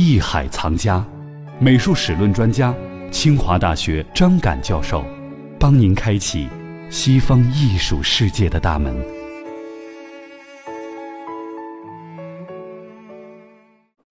艺海藏家，美术史论专家，清华大学张敢教授，帮您开启西方艺术世界的大门。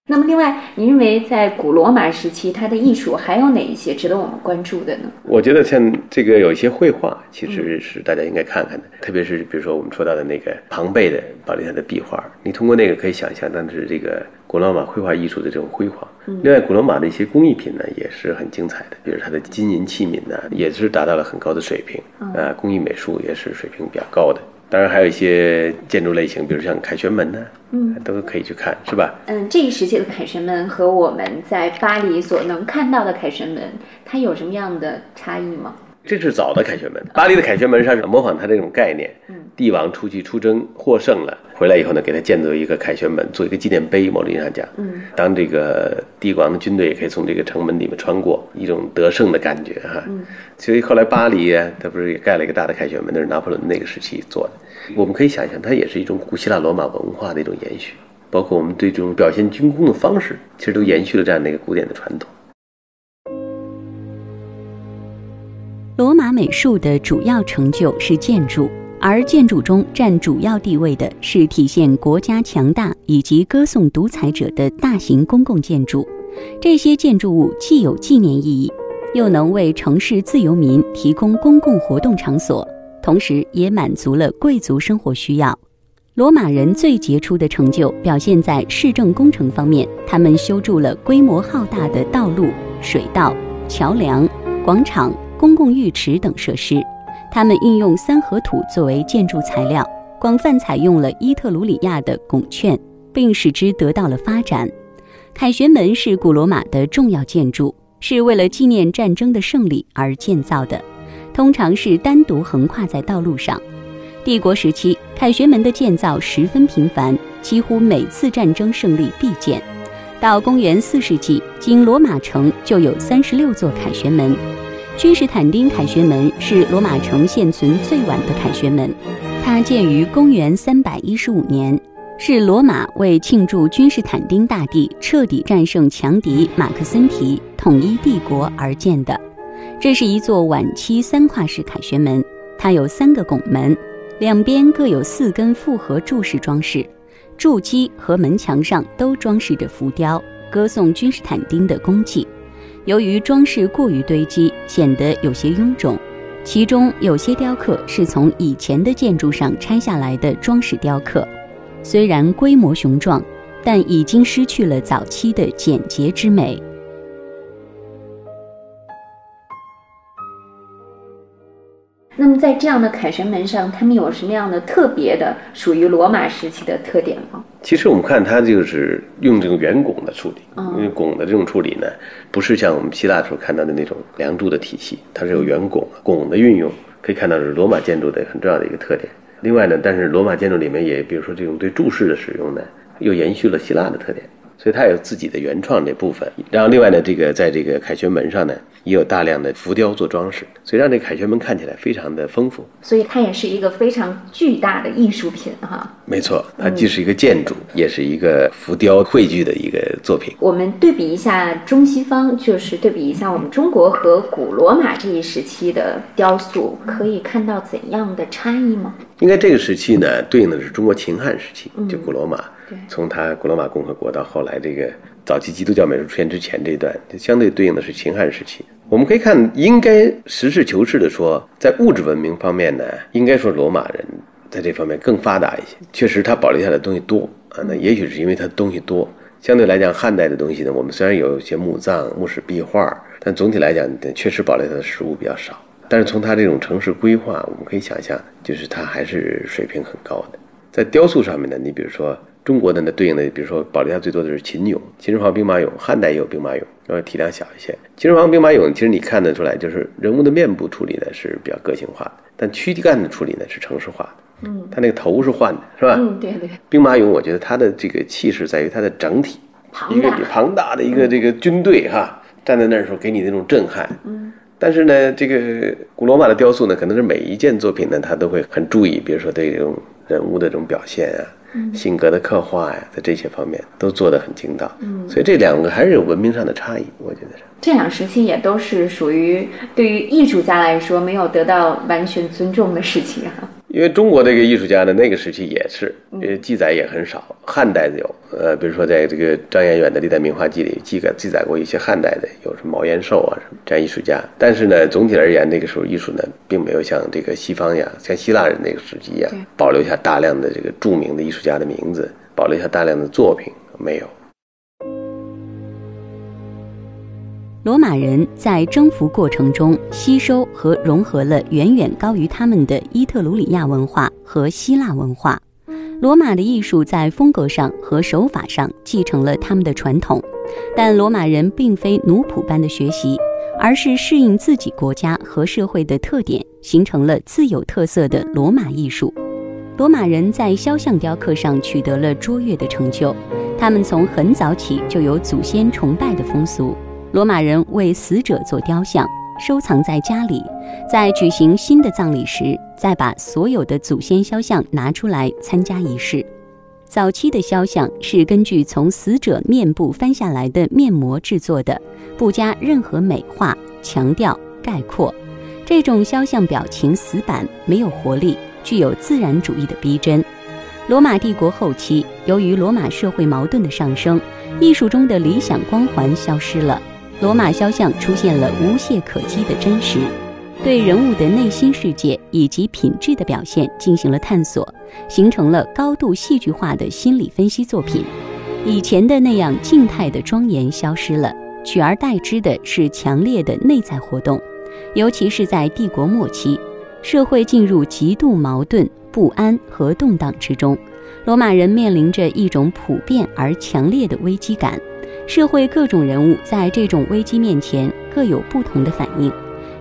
那么，另外，您认为在古罗马时期，它的艺术还有哪一些值得我们关注的呢？我觉得像这个有一些绘画，其实是大家应该看看的，特别是比如说我们说到的那个庞贝的保利他的壁画，你通过那个可以想象当时这个古罗马绘画艺术的这种辉煌。另外，古罗马的一些工艺品呢也是很精彩的，比如它的金银器皿呢，也是达到了很高的水平啊，工艺美术也是水平比较高的。当然，还有一些建筑类型，比如像凯旋门呢，嗯，都可以去看，是吧？嗯，这一时期的凯旋门和我们在巴黎所能看到的凯旋门，它有什么样的差异吗？这是早的凯旋门，巴黎的凯旋门上是模仿它这种概念。嗯，帝王出去出征获胜了，回来以后呢，给他建造一个凯旋门，做一个纪念碑。某种意义上讲，嗯，当这个帝王的军队也可以从这个城门里面穿过，一种得胜的感觉哈。嗯，所以后来巴黎啊，他不是也盖了一个大的凯旋门，那是拿破仑那个时期做的。我们可以想象，它也是一种古希腊罗马文化的一种延续，包括我们对这种表现军功的方式，其实都延续了这样的一个古典的传统。罗马美术的主要成就是建筑，而建筑中占主要地位的是体现国家强大以及歌颂独裁者的大型公共建筑。这些建筑物既有纪念意义，又能为城市自由民提供公共活动场所，同时也满足了贵族生活需要。罗马人最杰出的成就表现在市政工程方面，他们修筑了规模浩大的道路、水道、桥梁、广场。公共浴池等设施，他们运用三合土作为建筑材料，广泛采用了伊特鲁里亚的拱券，并使之得到了发展。凯旋门是古罗马的重要建筑，是为了纪念战争的胜利而建造的，通常是单独横跨在道路上。帝国时期，凯旋门的建造十分频繁，几乎每次战争胜利必建。到公元四世纪，仅罗马城就有三十六座凯旋门。君士坦丁凯旋门是罗马城现存最晚的凯旋门，它建于公元三百一十五年，是罗马为庆祝君士坦丁大帝彻底战胜强敌马克森提，统一帝国而建的。这是一座晚期三跨式凯旋门，它有三个拱门，两边各有四根复合柱式装饰，柱基和门墙上都装饰着浮雕，歌颂君士坦丁的功绩。由于装饰过于堆积，显得有些臃肿，其中有些雕刻是从以前的建筑上拆下来的装饰雕刻，虽然规模雄壮，但已经失去了早期的简洁之美。那么，在这样的凯旋门上，他们有什么样的特别的属于罗马时期的特点吗？其实我们看它就是用这种圆拱的处理，因为拱的这种处理呢，不是像我们希腊时候看到的那种梁柱的体系，它是有圆拱，拱的运用可以看到是罗马建筑的很重要的一个特点。另外呢，但是罗马建筑里面也，比如说这种对柱式的使用呢，又延续了希腊的特点。所以它有自己的原创这部分，然后另外呢，这个在这个凯旋门上呢，也有大量的浮雕做装饰，所以让这个凯旋门看起来非常的丰富。所以它也是一个非常巨大的艺术品，哈。没错，它既是一个建筑，也是一个浮雕汇聚的一个作品。我们对比一下中西方，就是对比一下我们中国和古罗马这一时期的雕塑，可以看到怎样的差异吗？应该这个时期呢，对应的是中国秦汉时期，就古罗马。从它古罗马共和国到后来这个早期基督教美术出现之前这一段，就相对对应的是秦汉时期。我们可以看，应该实事求是的说，在物质文明方面呢，应该说罗马人在这方面更发达一些。确实，他保留下的东西多啊。那也许是因为他东西多，相对来讲，汉代的东西呢，我们虽然有一些墓葬、墓室壁画，但总体来讲，确实保留下的实物比较少。但是从它这种城市规划，我们可以想象，就是它还是水平很高的。在雕塑上面呢，你比如说。中国的呢，对应的，比如说保留下最多的是秦俑、秦始皇兵马俑，汉代也有兵马俑，呃，体量小一些。秦始皇兵马俑，其实你看得出来，就是人物的面部处理呢是比较个性化的，但躯干的处理呢是城市化的。嗯，他那个头是换的，是吧？嗯，对对。兵马俑，我觉得它的这个气势在于它的整体，一个庞大的一个这个军队哈，站在那儿的时候给你那种震撼。嗯。但是呢，这个古罗马的雕塑呢，可能是每一件作品呢，他都会很注意，比如说对这种人物的这种表现啊。性格的刻画呀，在这些方面都做得很精到。嗯，所以这两个还是有文明上的差异，我觉得是。这两时期也都是属于对于艺术家来说没有得到完全尊重的时期哈。因为中国这个艺术家呢，那个时期也是，呃，记载也很少。汉代的有，呃，比如说在这个张彦远的《历代名画记》里记载记载过一些汉代的，有什么毛延寿啊什么这样艺术家。但是呢，总体而言，那个时候艺术呢，并没有像这个西方呀，像希腊人那个时期一样，保留下大量的这个著名的艺术家的名字，保留下大量的作品，没有。罗马人在征服过程中吸收和融合了远远高于他们的伊特鲁里亚文化和希腊文化。罗马的艺术在风格上和手法上继承了他们的传统，但罗马人并非奴仆般的学习，而是适应自己国家和社会的特点，形成了自有特色的罗马艺术。罗马人在肖像雕刻上取得了卓越的成就，他们从很早起就有祖先崇拜的风俗。罗马人为死者做雕像，收藏在家里，在举行新的葬礼时，再把所有的祖先肖像拿出来参加仪式。早期的肖像是根据从死者面部翻下来的面膜制作的，不加任何美化、强调、概括。这种肖像表情死板，没有活力，具有自然主义的逼真。罗马帝国后期，由于罗马社会矛盾的上升，艺术中的理想光环消失了。罗马肖像出现了无懈可击的真实，对人物的内心世界以及品质的表现进行了探索，形成了高度戏剧化的心理分析作品。以前的那样静态的庄严消失了，取而代之的是强烈的内在活动。尤其是在帝国末期，社会进入极度矛盾、不安和动荡之中，罗马人面临着一种普遍而强烈的危机感。社会各种人物在这种危机面前各有不同的反应，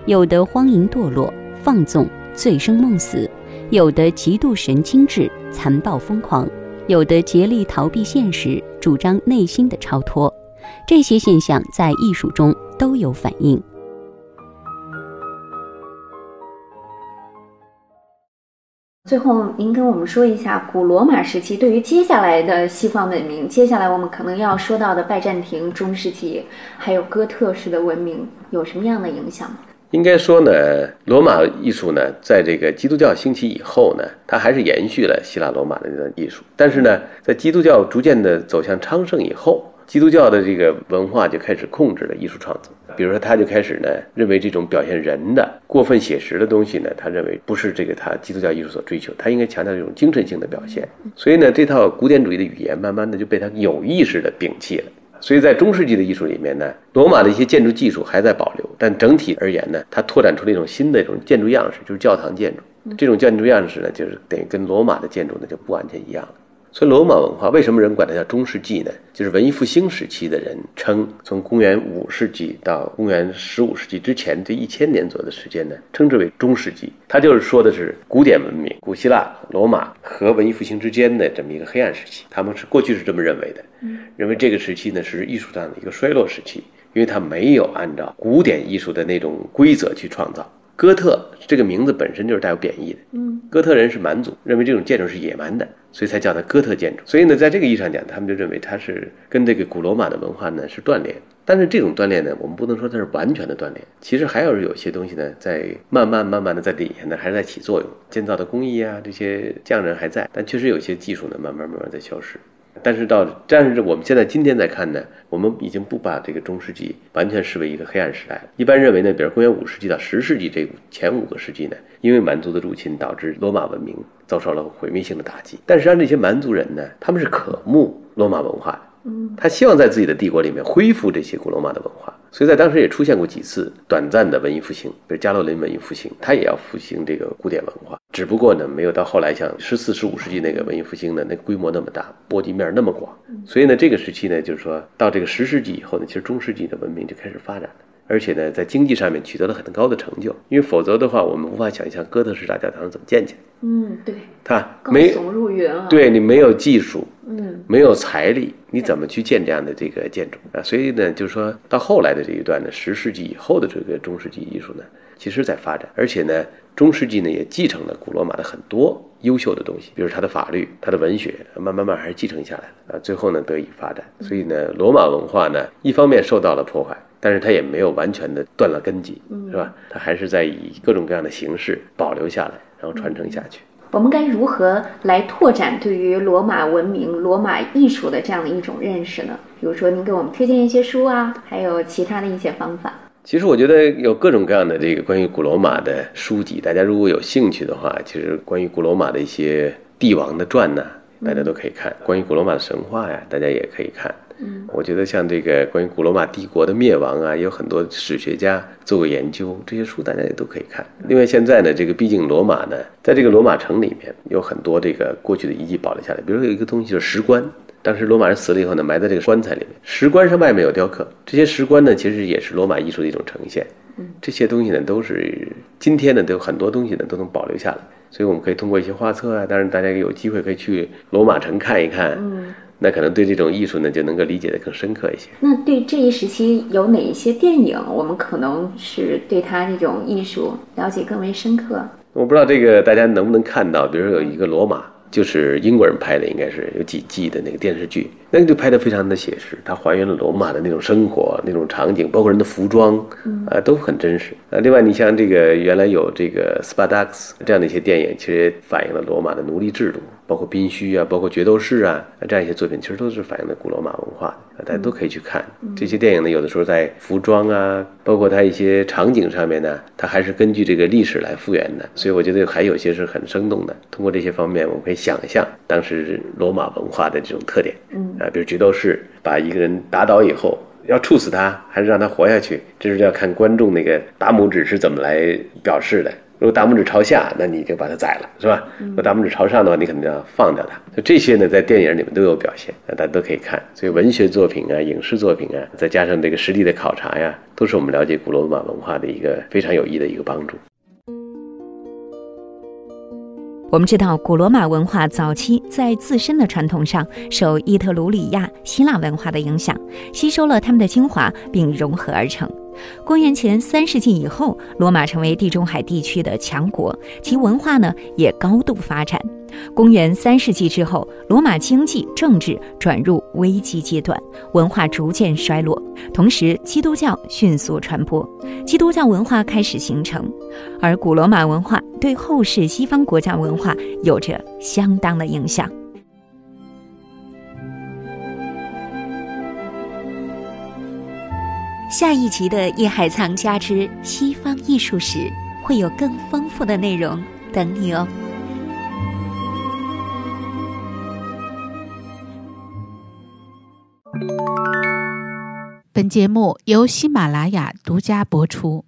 有的荒淫堕落、放纵、醉生梦死；有的极度神经质、残暴疯狂；有的竭力逃避现实，主张内心的超脱。这些现象在艺术中都有反应。最后，您跟我们说一下古罗马时期对于接下来的西方文明，接下来我们可能要说到的拜占庭、中世纪，还有哥特式的文明有什么样的影响？应该说呢，罗马艺术呢，在这个基督教兴起以后呢，它还是延续了希腊罗马的那段艺术，但是呢，在基督教逐渐的走向昌盛以后。基督教的这个文化就开始控制了艺术创作，比如说，他就开始呢，认为这种表现人的过分写实的东西呢，他认为不是这个他基督教艺术所追求，他应该强调这种精神性的表现。所以呢，这套古典主义的语言慢慢的就被他有意识的摒弃了。所以在中世纪的艺术里面呢，罗马的一些建筑技术还在保留，但整体而言呢，它拓展出了一种新的一种建筑样式，就是教堂建筑。这种建筑样式呢，就是等于跟罗马的建筑呢就不完全一样了。所以，罗马文化为什么人管它叫中世纪呢？就是文艺复兴时期的人称，从公元五世纪到公元十五世纪之前这一千年左右的时间呢，称之为中世纪。它就是说的是古典文明、古希腊、罗马和文艺复兴之间的这么一个黑暗时期。他们是过去是这么认为的，认为这个时期呢是艺术上的一个衰落时期，因为它没有按照古典艺术的那种规则去创造。哥特这个名字本身就是带有贬义的，嗯，哥特人是蛮族，认为这种建筑是野蛮的，所以才叫它哥特建筑。所以呢，在这个意义上讲，他们就认为它是跟这个古罗马的文化呢是断裂。但是这种断裂呢，我们不能说它是完全的断裂，其实还有有些东西呢，在慢慢慢慢的在底下呢还是在起作用，建造的工艺啊这些匠人还在，但确实有些技术呢慢慢慢慢在消失。但是到，但是我们现在今天在看呢，我们已经不把这个中世纪完全视为一个黑暗时代了。一般认为呢，比如公元五世纪到十世纪这前五个世纪呢，因为蛮族的入侵导致罗马文明遭受了毁灭性的打击。但实际上这些蛮族人呢，他们是渴慕罗马文化。嗯他希望在自己的帝国里面恢复这些古罗马的文化，所以在当时也出现过几次短暂的文艺复兴，比如加洛林文艺复兴，他也要复兴这个古典文化，只不过呢，没有到后来像十四、十五世纪那个文艺复兴的那规模那么大，波及面那么广。所以呢，这个时期呢，就是说到这个十世纪以后呢，其实中世纪的文明就开始发展了。而且呢，在经济上面取得了很高的成就，因为否则的话，我们无法想象哥特式大教堂怎么建起来。嗯，对，它没耸入云啊。对你没有技术，嗯，没有财力，你怎么去建这样的这个建筑啊？所以呢，就是说到后来的这一段呢，十世纪以后的这个中世纪艺术呢，其实在发展，而且呢，中世纪呢也继承了古罗马的很多优秀的东西，比如它的法律、它的文学，慢慢慢还是继承下来了啊，最后呢得以发展。所以呢，罗马文化呢一方面受到了破坏，但是它也没有完全的断了根基，是吧？它还是在以各种各样的形式保留下来，然后传承下去。我们该如何来拓展对于罗马文明、罗马艺术的这样的一种认识呢？比如说，您给我们推荐一些书啊，还有其他的一些方法。其实我觉得有各种各样的这个关于古罗马的书籍，大家如果有兴趣的话，其实关于古罗马的一些帝王的传呢，大家都可以看；关于古罗马的神话呀，大家也可以看。嗯，我觉得像这个关于古罗马帝国的灭亡啊，有很多史学家做过研究，这些书大家也都可以看。另外，现在呢，这个毕竟罗马呢，在这个罗马城里面有很多这个过去的遗迹保留下来，比如说有一个东西就是石棺，当时罗马人死了以后呢，埋在这个棺材里面，石棺上外面有雕刻，这些石棺呢，其实也是罗马艺术的一种呈现。嗯，这些东西呢，都是今天呢，都有很多东西呢都能保留下来，所以我们可以通过一些画册啊，当然大家有机会可以去罗马城看一看。嗯。那可能对这种艺术呢，就能够理解的更深刻一些。那对这一时期有哪一些电影，我们可能是对他这种艺术了解更为深刻？我不知道这个大家能不能看到，比如说有一个罗马，就是英国人拍的，应该是有几季的那个电视剧，那个就拍得非常的写实，它还原了罗马的那种生活、那种场景，包括人的服装，啊，都很真实。啊，另外你像这个原来有这个斯巴达克斯这样的一些电影，其实反映了罗马的奴隶制度。包括宾虚啊，包括角斗士啊，这样一些作品，其实都是反映的古罗马文化的，大家都可以去看这些电影呢。有的时候在服装啊，包括它一些场景上面呢，它还是根据这个历史来复原的，所以我觉得还有些是很生动的。通过这些方面，我们可以想象当时罗马文化的这种特点，嗯啊，比如角斗士把一个人打倒以后，要处死他还是让他活下去，这是要看观众那个大拇指是怎么来表示的。如果大拇指朝下，那你就把它宰了，是吧？如果大拇指朝上的话，你肯定要放掉它。就这些呢，在电影里面都有表现，大家都可以看。所以文学作品啊、影视作品啊，再加上这个实地的考察呀，都是我们了解古罗马文化的一个非常有益的一个帮助。我们知道，古罗马文化早期在自身的传统上受伊特鲁里亚、希腊文化的影响，吸收了他们的精华，并融合而成。公元前三世纪以后，罗马成为地中海地区的强国，其文化呢也高度发展。公元三世纪之后，罗马经济政治转入危机阶段，文化逐渐衰落。同时，基督教迅速传播，基督教文化开始形成，而古罗马文化对后世西方国家文化有着相当的影响。下一集的《叶海藏家之西方艺术史》会有更丰富的内容等你哦。本节目由喜马拉雅独家播出。